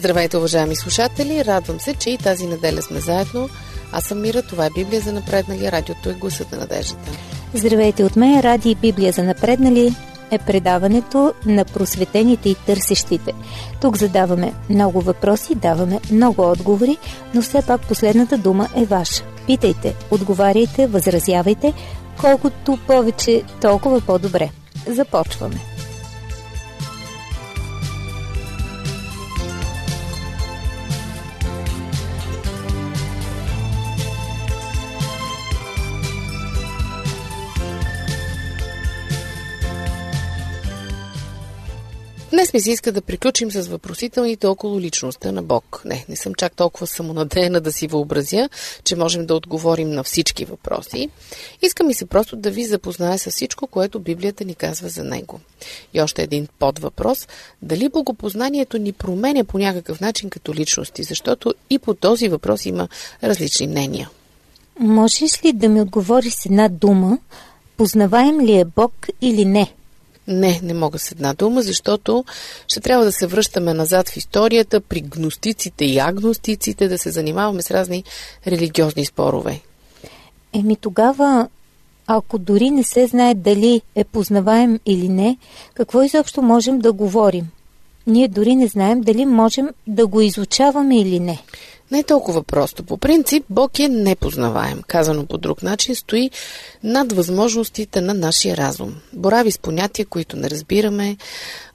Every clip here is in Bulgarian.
Здравейте, уважаеми слушатели! Радвам се, че и тази неделя сме заедно. Аз съм Мира, това е Библия за напреднали, радиото е гласът на надеждата. Здравейте от мен, Ради Библия за напреднали е предаването на просветените и търсещите. Тук задаваме много въпроси, даваме много отговори, но все пак последната дума е ваша. Питайте, отговаряйте, възразявайте, колкото повече, толкова по-добре. Започваме. Днес ми се иска да приключим с въпросителните около личността на Бог. Не, не съм чак толкова самонадеяна да си въобразя, че можем да отговорим на всички въпроси. Иска ми се просто да ви запозная с всичко, което Библията ни казва за него. И още един подвъпрос. Дали богопознанието ни променя по някакъв начин като личности? Защото и по този въпрос има различни мнения. Можеш ли да ми отговориш с една дума? Познаваем ли е Бог или не? Не, не мога с една дума, защото ще трябва да се връщаме назад в историята при гностиците и агностиците, да се занимаваме с разни религиозни спорове. Еми тогава, ако дори не се знае дали е познаваем или не, какво изобщо можем да говорим? Ние дори не знаем дали можем да го изучаваме или не. Не е толкова просто. По принцип, Бог е непознаваем. Казано по друг начин, стои над възможностите на нашия разум. Борави с понятия, които не разбираме,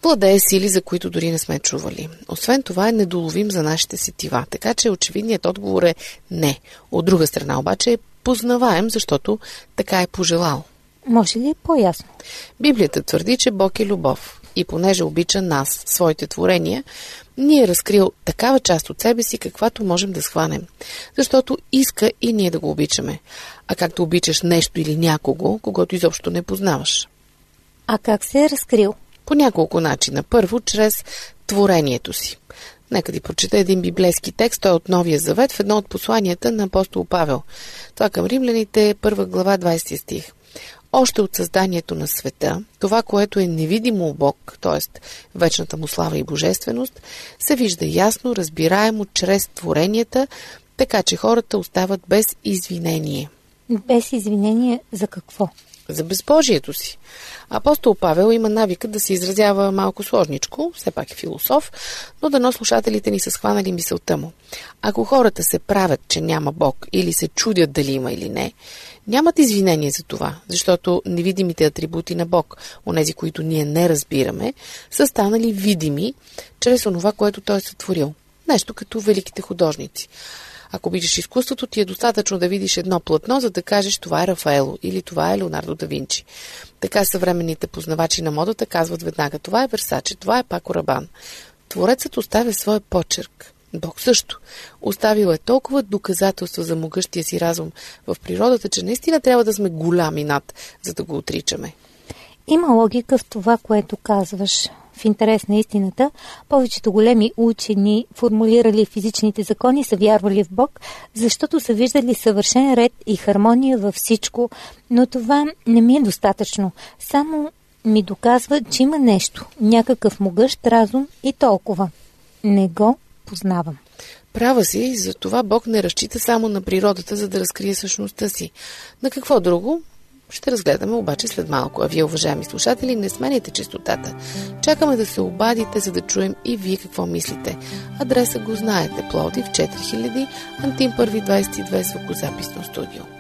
владее сили, за които дори не сме чували. Освен това е недоловим за нашите сетива, така че очевидният отговор е не. От друга страна обаче е познаваем, защото така е пожелал. Може ли е по-ясно? Библията твърди, че Бог е любов и понеже обича нас, своите творения, ни е разкрил такава част от себе си, каквато можем да схванем. Защото иска и ние да го обичаме. А както обичаш нещо или някого, когато изобщо не познаваш. А как се е разкрил? По няколко начина. Първо, чрез творението си. Нека ти прочета един библейски текст, той е от Новия Завет в едно от посланията на апостол Павел. Това към римляните, първа глава, 20 стих още от създанието на света, това, което е невидимо Бог, т.е. вечната му слава и божественост, се вижда ясно, разбираемо чрез творенията, така че хората остават без извинение. Без извинение за какво? За безбожието си. Апостол Павел има навика да се изразява малко сложничко, все пак е философ, но дано слушателите ни са схванали мисълта му. Ако хората се правят, че няма Бог или се чудят дали има или не, нямат извинение за това, защото невидимите атрибути на Бог, онези, които ние не разбираме, са станали видими чрез онова, което Той е сътворил. Нещо като великите художници. Ако обичаш изкуството, ти е достатъчно да видиш едно платно, за да кажеш това е Рафаело или това е Леонардо да Винчи. Така съвременните познавачи на модата казват веднага това е Версаче, това е Пако Рабан. Творецът оставя своя почерк. Бог също. Оставил е толкова доказателства за могъщия си разум в природата, че наистина трябва да сме голями над, за да го отричаме. Има логика в това, което казваш. В интерес на истината, повечето големи учени, формулирали физичните закони, са вярвали в Бог, защото са виждали съвършен ред и хармония във всичко, но това не ми е достатъчно. Само ми доказва, че има нещо, някакъв могъщ разум и толкова. Не го познавам. Права си, за това Бог не разчита само на природата, за да разкрие същността си. На какво друго? Ще разгледаме обаче след малко. А вие, уважаеми слушатели, не сменяйте частотата. Чакаме да се обадите, за да чуем и вие какво мислите. Адреса го знаете. Плодив 4000, Антим 1 22, звукозаписно студио.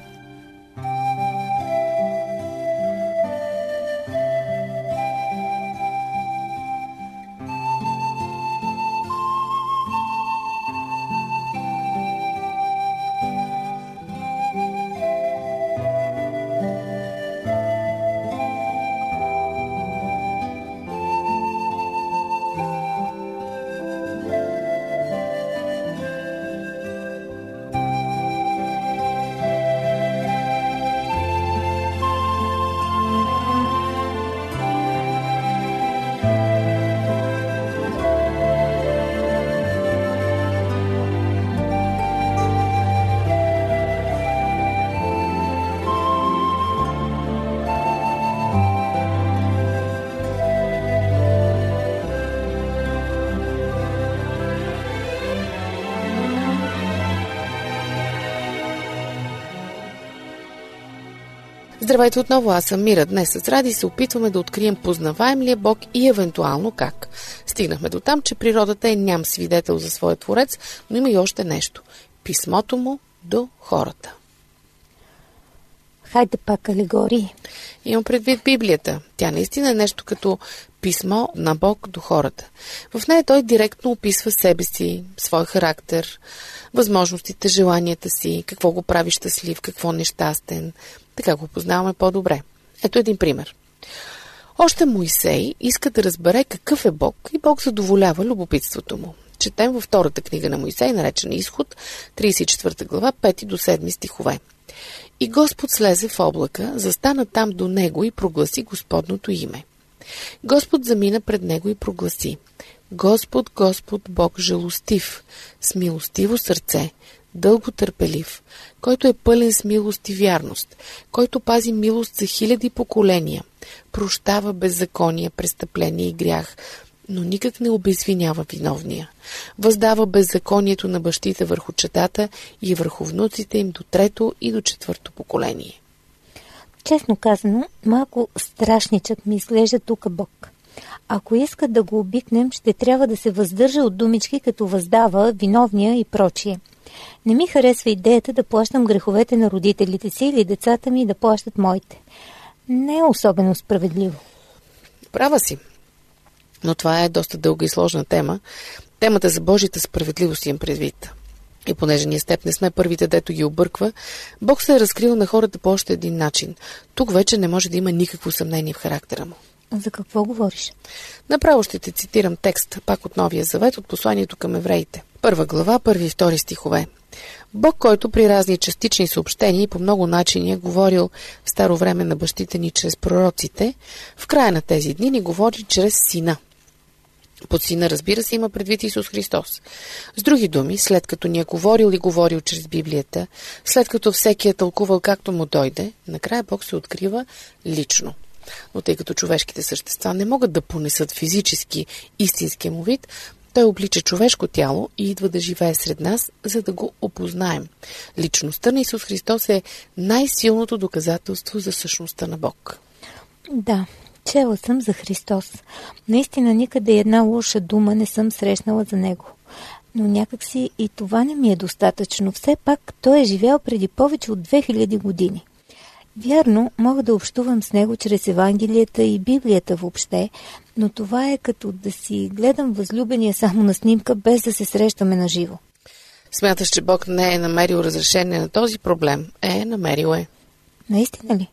Здравейте отново, аз съм Мира. Днес с Ради се опитваме да открием познаваем ли е Бог и евентуално как. Стигнахме до там, че природата е ням свидетел за своя творец, но има и още нещо. Писмото му до хората. Хайде пак алегории. Имам предвид Библията. Тя наистина е нещо като писмо на Бог до хората. В нея той директно описва себе си, свой характер, възможностите, желанията си, какво го прави щастлив, какво нещастен. Така го познаваме по-добре. Ето един пример. Още Моисей иска да разбере какъв е Бог и Бог задоволява любопитството му. Четем във втората книга на Моисей, наречена Изход, 34 глава, 5 до 7 стихове. И Господ слезе в облака, застана там до него и прогласи Господното име. Господ замина пред него и прогласи. Господ, Господ, Бог жалостив, с милостиво сърце, дълго търпелив, който е пълен с милост и вярност, който пази милост за хиляди поколения, прощава беззаконие, престъпление и грях, но никак не обезвинява виновния. Въздава беззаконието на бащите върху четата и върху внуците им до трето и до четвърто поколение. Честно казано, малко страшничък ми изглежда тук Бог. Ако искат да го обикнем, ще трябва да се въздържа от думички като въздава, виновния и прочие. Не ми харесва идеята да плащам греховете на родителите си или децата ми да плащат моите. Не е особено справедливо. Права си. Но това е доста дълга и сложна тема. Темата за Божията справедливост имам предвид. И понеже ние с теб не сме първите, дето ги обърква, Бог се е разкрил на хората по още един начин. Тук вече не може да има никакво съмнение в характера му. За какво говориш? Направо ще те цитирам текст, пак от Новия завет, от посланието към евреите. Първа глава, първи и втори стихове. Бог, който при разни частични съобщения и по много начини е говорил в старо време на бащите ни чрез пророците, в края на тези дни ни говори чрез Сина – под сина, разбира се, има предвид Исус Христос. С други думи, след като ни е говорил и говорил чрез Библията, след като всеки е тълкувал както му дойде, накрая Бог се открива лично. Но тъй като човешките същества не могат да понесат физически истинския му вид, той облича човешко тяло и идва да живее сред нас, за да го опознаем. Личността на Исус Христос е най-силното доказателство за същността на Бог. Да, Чела съм за Христос. Наистина никъде една лоша дума не съм срещнала за Него. Но някакси и това не ми е достатъчно. Все пак той е живял преди повече от 2000 години. Вярно, мога да общувам с него чрез Евангелията и Библията въобще, но това е като да си гледам възлюбения само на снимка, без да се срещаме на живо. Смяташ, че Бог не е намерил разрешение на този проблем? Е, намерил е. Наистина ли?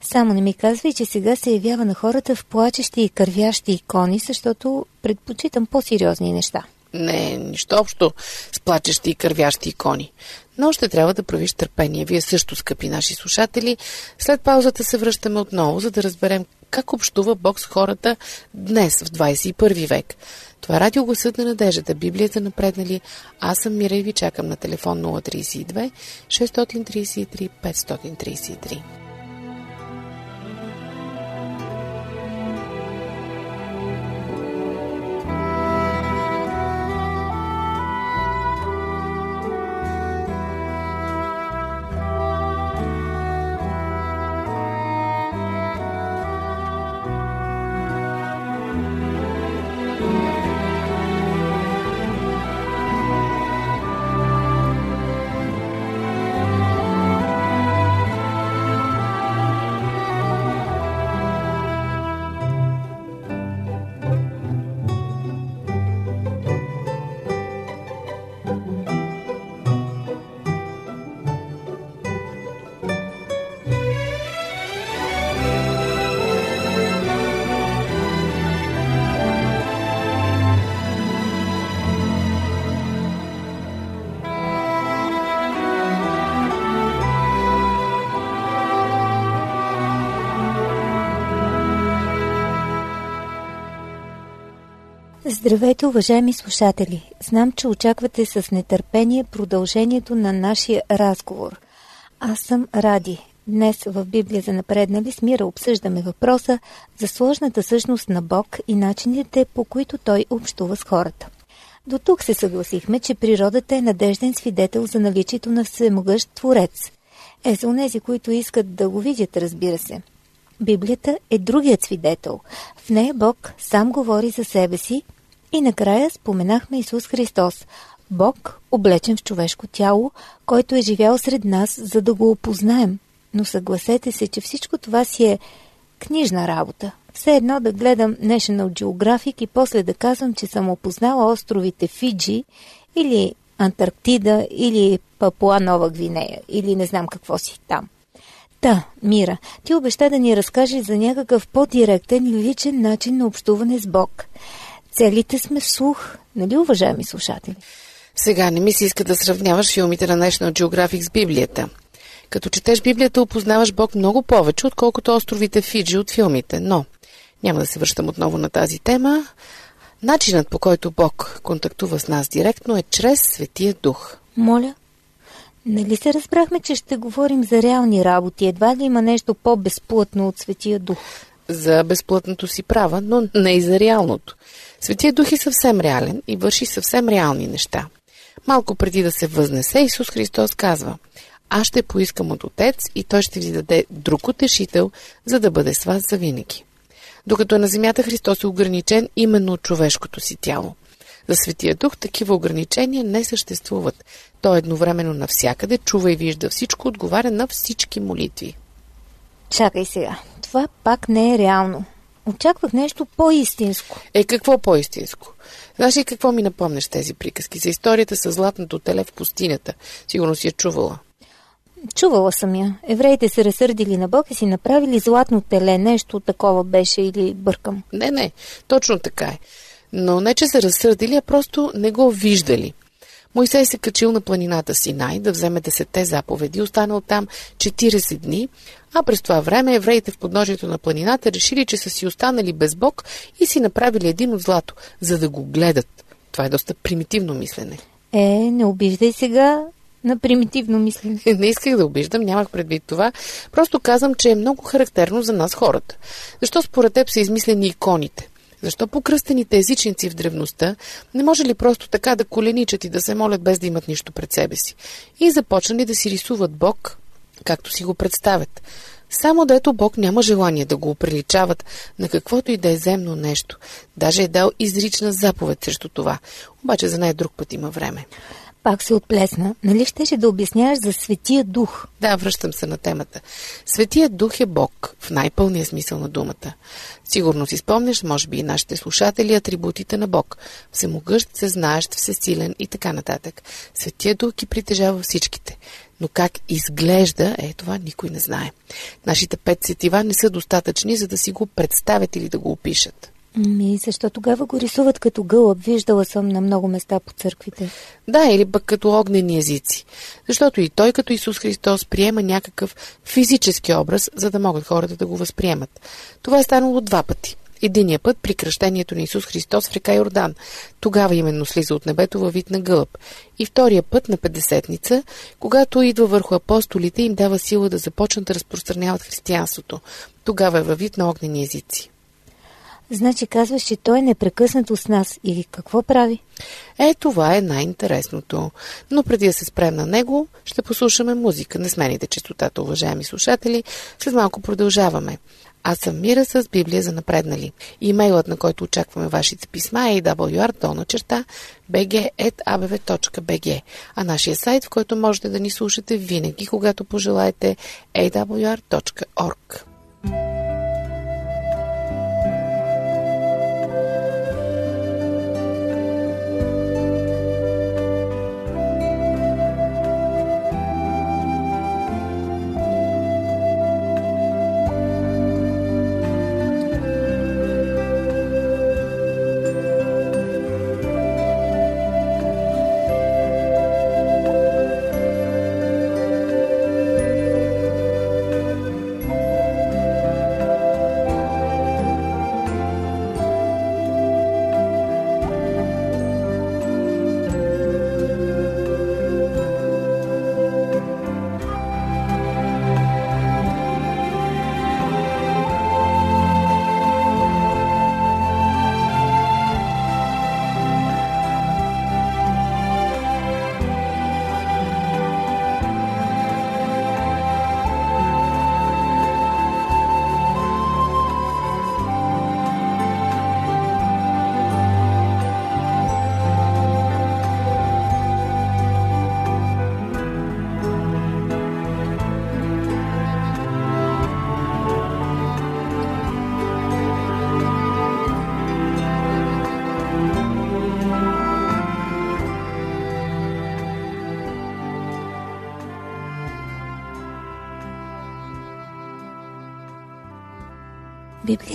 Само не ми казвай, че сега се явява на хората в плачещи и кървящи икони, защото предпочитам по-сериозни неща. Не, нищо общо с плачещи и кървящи икони. Но ще трябва да правиш търпение. Вие също, скъпи наши слушатели. След паузата се връщаме отново, за да разберем как общува Бог с хората днес, в 21 век. Това е радио Гласът на надеждата, Библията напреднали. Аз съм Мира и ви чакам на телефон 032 633 533. Здравейте, уважаеми слушатели! Знам, че очаквате с нетърпение продължението на нашия разговор. Аз съм Ради. Днес в Библия за напреднали с мира обсъждаме въпроса за сложната същност на Бог и начините, по които Той общува с хората. До тук се съгласихме, че природата е надежден свидетел за наличието на всемогъщ Творец. Е, за унези, които искат да го видят, разбира се. Библията е другият свидетел. В нея Бог сам говори за себе си и накрая споменахме Исус Христос. Бог, облечен в човешко тяло, който е живял сред нас, за да го опознаем. Но съгласете се, че всичко това си е книжна работа. Все едно да гледам National Geographic и после да казвам, че съм опознала островите Фиджи или Антарктида или Папуа Нова Гвинея или не знам какво си там. Та, Мира, ти обеща да ни разкажеш за някакъв по-директен и личен начин на общуване с Бог. Целите сме слух, нали, уважаеми слушатели? Сега не ми се иска да сравняваш филмите на National Geographic с Библията. Като четеш Библията, опознаваш Бог много повече, отколкото островите Фиджи от филмите. Но, няма да се връщам отново на тази тема. Начинът по който Бог контактува с нас директно е чрез Светия Дух. Моля? Нали се разбрахме, че ще говорим за реални работи? Едва ли има нещо по-безплътно от Светия Дух? За безплътното си права, но не и за реалното. Светия Дух е съвсем реален и върши съвсем реални неща. Малко преди да се възнесе, Исус Христос казва Аз ще поискам от Отец и Той ще ви даде друг утешител, за да бъде с вас завинаги. Докато на земята Христос е ограничен именно от човешкото си тяло. За Светия Дух такива ограничения не съществуват. Той едновременно навсякъде чува и вижда всичко, отговаря на всички молитви. Чакай сега, това пак не е реално. Очаквах нещо по-истинско. Е, какво по-истинско? Знаеш ли какво ми напомняш тези приказки? За историята с златното теле в пустинята. Сигурно си я чувала. Чувала съм я. Евреите се разсърдили на Бог и си направили златно теле. Нещо такова беше или бъркам. Не, не. Точно така е. Но не, че се разсърдили, а просто не го виждали. Мойсей се качил на планината Синай да вземе десетте заповеди, останал там 40 дни, а през това време евреите в подножието на планината решили, че са си останали без Бог и си направили един от злато, за да го гледат. Това е доста примитивно мислене. Е, не обиждай сега на примитивно мислене. Не исках да обиждам, нямах предвид това. Просто казвам, че е много характерно за нас хората. Защо според теб са измислени иконите? Защо покръстените езичници в древността не може ли просто така да коленичат и да се молят без да имат нищо пред себе си? И започнали да си рисуват Бог, както си го представят. Само дето Бог няма желание да го оприличават на каквото и да е земно нещо. Даже е дал изрична заповед срещу това. Обаче за най-друг път има време. Пак се отплесна. Нали щеше да обясняваш за Светия Дух? Да, връщам се на темата. Светия Дух е Бог, в най-пълния смисъл на думата. Сигурно си спомняш, може би и нашите слушатели, атрибутите на Бог. Всемогъщ, всезнаещ, всесилен и така нататък. Светия Дух ги притежава всичките. Но как изглежда, е това никой не знае. Нашите пет сетива не са достатъчни, за да си го представят или да го опишат. Ми, защо тогава го рисуват като гълъб? Виждала съм на много места по църквите. Да, или пък като огнени езици. Защото и той като Исус Христос приема някакъв физически образ, за да могат хората да го възприемат. Това е станало два пъти. Единия път при кръщението на Исус Христос в река Йордан. Тогава именно слиза от небето във вид на гълъб. И втория път на Педесетница, когато идва върху апостолите им дава сила да започнат да разпространяват християнството. Тогава е във вид на огнени езици. Значи казваш, че той е непрекъснато с нас. И какво прави? Е, това е най-интересното. Но преди да се спрем на него, ще послушаме музика. Не смените частотата, уважаеми слушатели. След малко продължаваме. Аз съм Мира с Библия за напреднали. Имейлът, на който очакваме вашите писма е awr черта bg.abv.bg, а нашия сайт, в който можете да ни слушате винаги, когато пожелаете awr.org. Библия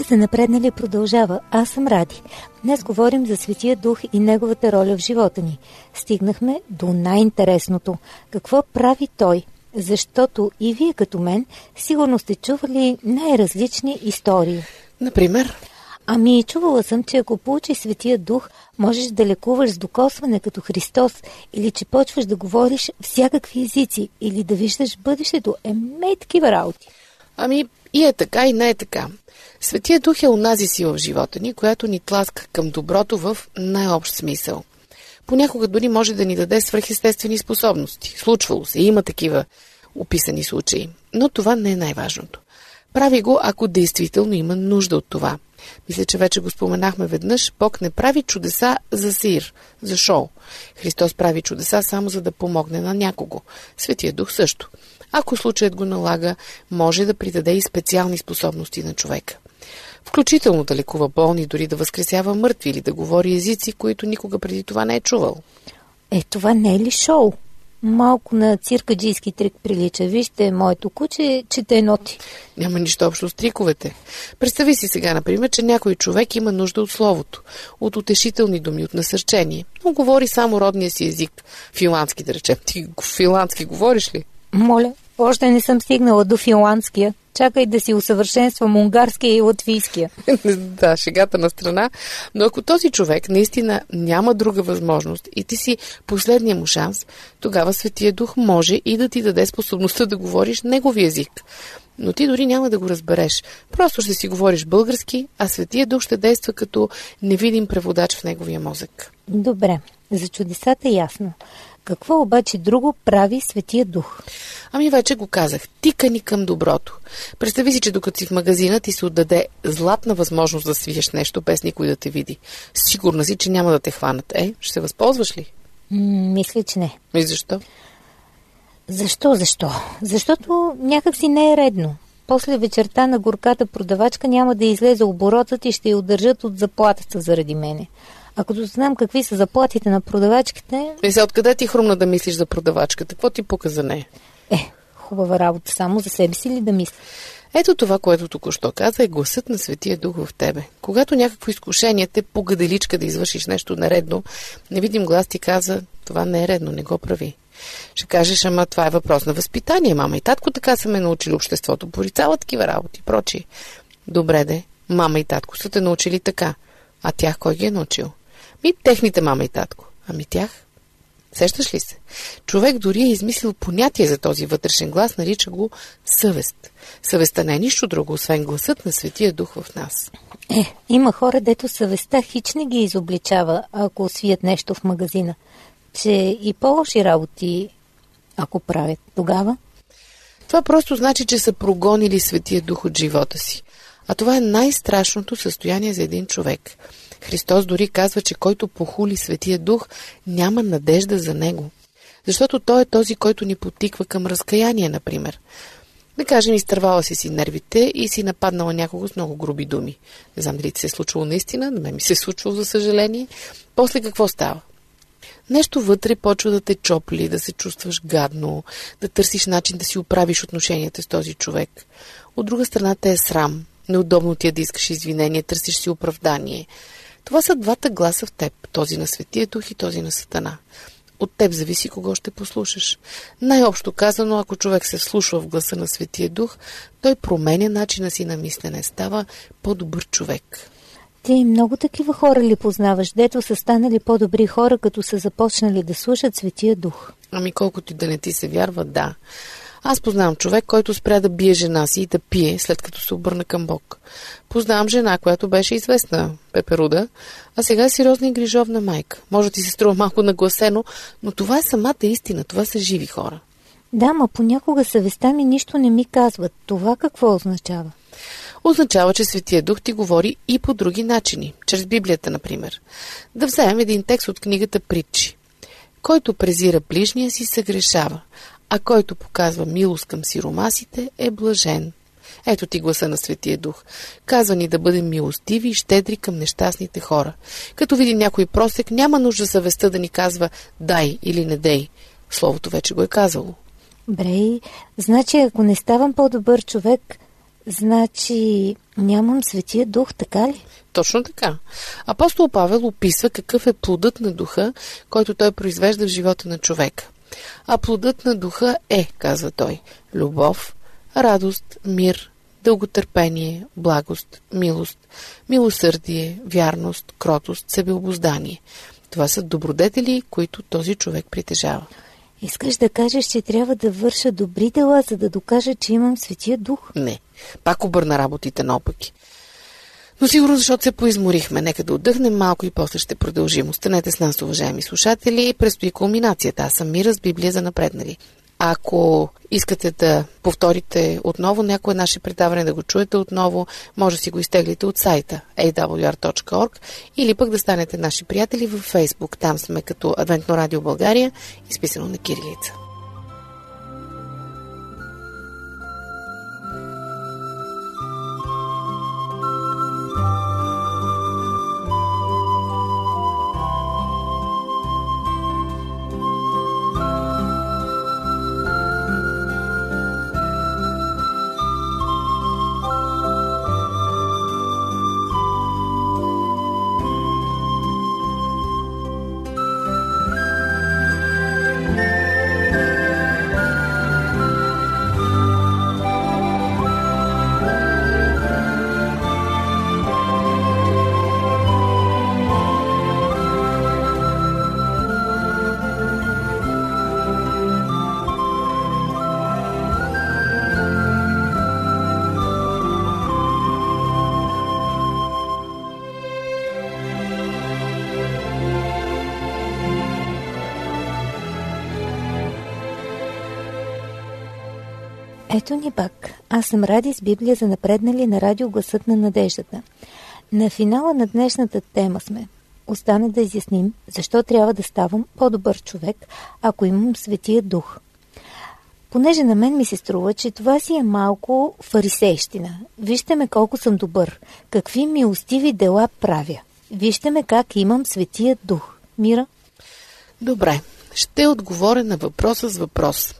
за напреднали продължава. Аз съм Ради. Днес говорим за Светия Дух и неговата роля в живота ни. Стигнахме до най-интересното. Какво прави Той? Защото и вие като мен сигурно сте чували най-различни истории. Например? Ами, чувала съм, че ако получиш Светия Дух, можеш да лекуваш с докосване като Христос, или че почваш да говориш всякакви езици, или да виждаш бъдещето. Еми, такива работи. Ами, и е така, и не е така. Светия Дух е онази сила в живота ни, която ни тласка към доброто в най-общ смисъл. Понякога дори може да ни даде свръхестествени способности. Случвало се, има такива описани случаи. Но това не е най-важното. Прави го, ако действително има нужда от това. Мисля, че вече го споменахме веднъж. Бог не прави чудеса за сир, за шоу. Христос прави чудеса само за да помогне на някого. Светия Дух също. Ако случаят го налага, може да придаде и специални способности на човека. Включително да лекува болни, дори да възкресява мъртви или да говори езици, които никога преди това не е чувал. Е, това не е ли шоу? Малко на циркаджийски трик прилича. Вижте, моето куче чете ноти. Няма нищо общо с триковете. Представи си сега, например, че някой човек има нужда от словото, от утешителни думи, от насърчение, но говори само родния си език. Финландски, да речем. Ти финландски говориш ли? Моля, още не съм стигнала до финландския. Чакай да си усъвършенствам унгарския и латвийския. да, шегата на страна. Но ако този човек наистина няма друга възможност и ти си последния му шанс, тогава Светия Дух може и да ти даде способността да говориш негови език. Но ти дори няма да го разбереш. Просто ще си говориш български, а Светия Дух ще действа като невидим преводач в неговия мозък. Добре, за чудесата ясно. Какво обаче друго прави Светия Дух? Ами вече го казах. Тика ни към доброто. Представи си, че докато си в магазина ти се отдаде златна възможност да свиеш нещо без никой да те види. Сигурна си, че няма да те хванат. Е, ще се възползваш ли? М- мисля, че не. И защо? Защо, защо? Защото някак си не е редно. После вечерта на горката продавачка няма да излезе оборотът и ще я удържат от заплатата заради мене. А като знам какви са заплатите на продавачките... И се откъде ти хрумна да мислиш за продавачката? Какво ти пука за нея? Е, хубава работа, само за себе си ли да мисля? Ето това, което току-що каза, е гласът на Светия Дух в тебе. Когато някакво изкушение те погаделичка да извършиш нещо нередно, невидим глас ти каза, това не е редно, не го прави. Ще кажеш, ама това е въпрос на възпитание, мама и татко така са ме научили обществото, порицава такива работи, прочи. Добре де, мама и татко са те научили така. А тях кой ги е научил? Ми техните мама и татко. Ами тях? Сещаш ли се? Човек дори е измислил понятие за този вътрешен глас, нарича го съвест. Съвестта не е нищо друго, освен гласът на Светия Дух в нас. Е, има хора, дето съвестта хич не ги изобличава, ако свият нещо в магазина. Че и по-лоши работи, ако правят тогава. Това просто значи, че са прогонили Светия Дух от живота си. А това е най-страшното състояние за един човек. Христос дори казва, че който похули Светия Дух, няма надежда за него. Защото той е този, който ни потиква към разкаяние, например. Да кажем, изтървала си си нервите и си нападнала някого с много груби думи. Не знам дали ти се е случвало наистина, на мен ми се е случвало, за съжаление. После какво става? Нещо вътре почва да те чопли, да се чувстваш гадно, да търсиш начин да си оправиш отношенията с този човек. От друга страна те е срам, неудобно ти е да искаш извинение, търсиш си оправдание. Това са двата гласа в теб, този на Светия Дух и този на Сатана. От теб зависи кого ще послушаш. Най-общо казано, ако човек се вслушва в гласа на Светия Дух, той променя начина си на мислене, става по-добър човек. Ти много такива хора ли познаваш, дето са станали по-добри хора, като са започнали да слушат Светия Дух? Ами колкото и да не ти се вярва, да. Аз познавам човек, който спря да бие жена си и да пие, след като се обърна към Бог. Познавам жена, която беше известна пеперуда, а сега е сериозна и грижовна майка. Може ти се струва малко нагласено, но това е самата истина, това са живи хора. Да, ма понякога съвестта ми нищо не ми казват. Това какво означава? Означава, че Светия Дух ти говори и по други начини, чрез Библията, например. Да вземем един текст от книгата Притчи. Който презира ближния си, се грешава, а който показва милост към сиромасите, е блажен. Ето ти гласа на Светия Дух. Казва ни да бъдем милостиви и щедри към нещастните хора. Като види някой просек, няма нужда съвестта да ни казва дай или не дей. Словото вече го е казало. Брей, значи ако не ставам по-добър човек, Значи нямам светия дух, така ли? Точно така. Апостол Павел описва какъв е плодът на духа, който той произвежда в живота на човека. А плодът на духа е, казва той, любов, радост, мир, дълготърпение, благост, милост, милосърдие, вярност, кротост, себеобоздание. Това са добродетели, които този човек притежава. Искаш да кажеш, че трябва да върша добри дела, за да докажа, че имам светия дух? Не. Пак обърна работите наопаки. Но сигурно защото се поизморихме. Нека да отдъхнем малко и после ще продължим. Останете с нас, уважаеми слушатели. Престои кулминацията. Аз съм Мира с Библия за напреднали. Ако искате да повторите отново някое наше предаване, да го чуете отново, може да си го изтеглите от сайта awr.org или пък да станете наши приятели във Facebook. Там сме като Адвентно радио България, изписано на кирилица. Ето ни пак. Аз съм Ради с Библия за напреднали на радио Гласът на надеждата. На финала на днешната тема сме. Остана да изясним, защо трябва да ставам по-добър човек, ако имам светия дух. Понеже на мен ми се струва, че това си е малко фарисейщина. Вижте ме колко съм добър. Какви милостиви дела правя. Вижте ме как имам светия дух. Мира? Добре, ще отговоря на въпроса с въпрос.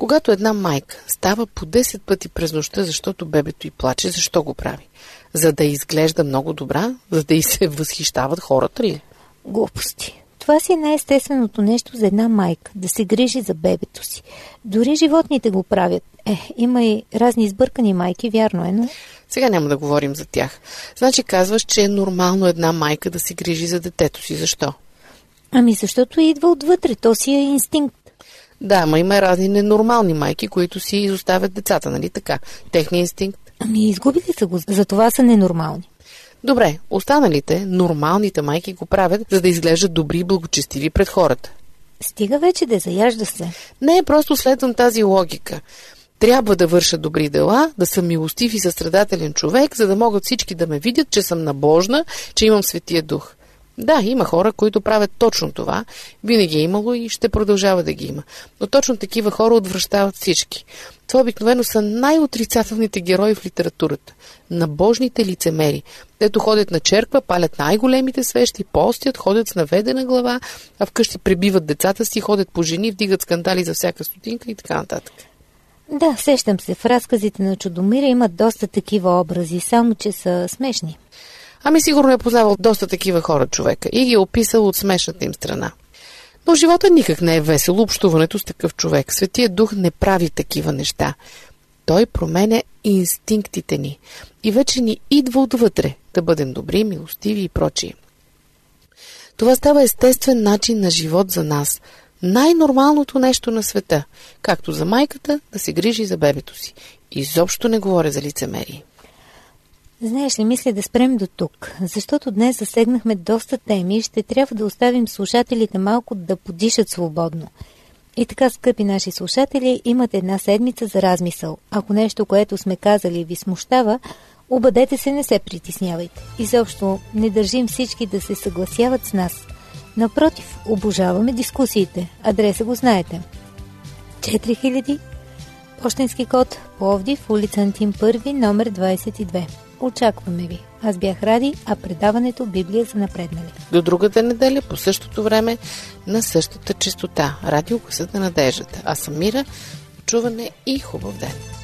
Когато една майка става по 10 пъти през нощта, защото бебето й плаче, защо го прави? За да изглежда много добра? За да й се възхищават хората ли? Глупости. Това си е най-естественото нещо за една майка, да се грижи за бебето си. Дори животните го правят. Е, има и разни избъркани майки, вярно е, но... Сега няма да говорим за тях. Значи казваш, че е нормално една майка да се грижи за детето си. Защо? Ами защото идва отвътре, то си е инстинкт. Да, ма има разни ненормални майки, които си изоставят децата, нали така? Техният инстинкт. Ами изгубили са го, затова са ненормални. Добре, останалите, нормалните майки го правят, за да изглеждат добри и благочестиви пред хората. Стига вече да заяжда се. Не, просто следвам тази логика. Трябва да върша добри дела, да съм милостив и състрадателен човек, за да могат всички да ме видят, че съм набожна, че имам светия дух. Да, има хора, които правят точно това. Винаги е имало и ще продължава да ги има. Но точно такива хора отвръщават всички. Това обикновено са най-отрицателните герои в литературата. Набожните лицемери. Дето ходят на черква, палят най-големите свещи, постят, ходят с наведена глава, а вкъщи пребиват децата си, ходят по жени, вдигат скандали за всяка стотинка и така нататък. Да, сещам се. В разказите на Чудомира имат доста такива образи, само че са смешни. Ами сигурно е познавал доста такива хора човека и ги е описал от смешната им страна. Но живота никак не е весело общуването с такъв човек. Светия дух не прави такива неща. Той променя инстинктите ни и вече ни идва отвътре да бъдем добри, милостиви и прочие. Това става естествен начин на живот за нас. Най-нормалното нещо на света, както за майката да се грижи за бебето си. Изобщо не говоря за лицемерие. Знаеш ли, мисля да спрем до тук, защото днес засегнахме доста теми и ще трябва да оставим слушателите малко да подишат свободно. И така, скъпи наши слушатели, имате една седмица за размисъл. Ако нещо, което сме казали, ви смущава, обадете се, не се притеснявайте. Изобщо не държим всички да се съгласяват с нас. Напротив, обожаваме дискусиите. Адреса го знаете. 4000 Пощенски код Пловдив, улица Антим 1, номер 22. Очакваме ви. Аз бях Ради, а предаването Библия за напреднали. До другата неделя по същото време на същата частота. Радио Гласът на надеждата. Аз съм Мира. Чуване и хубав ден.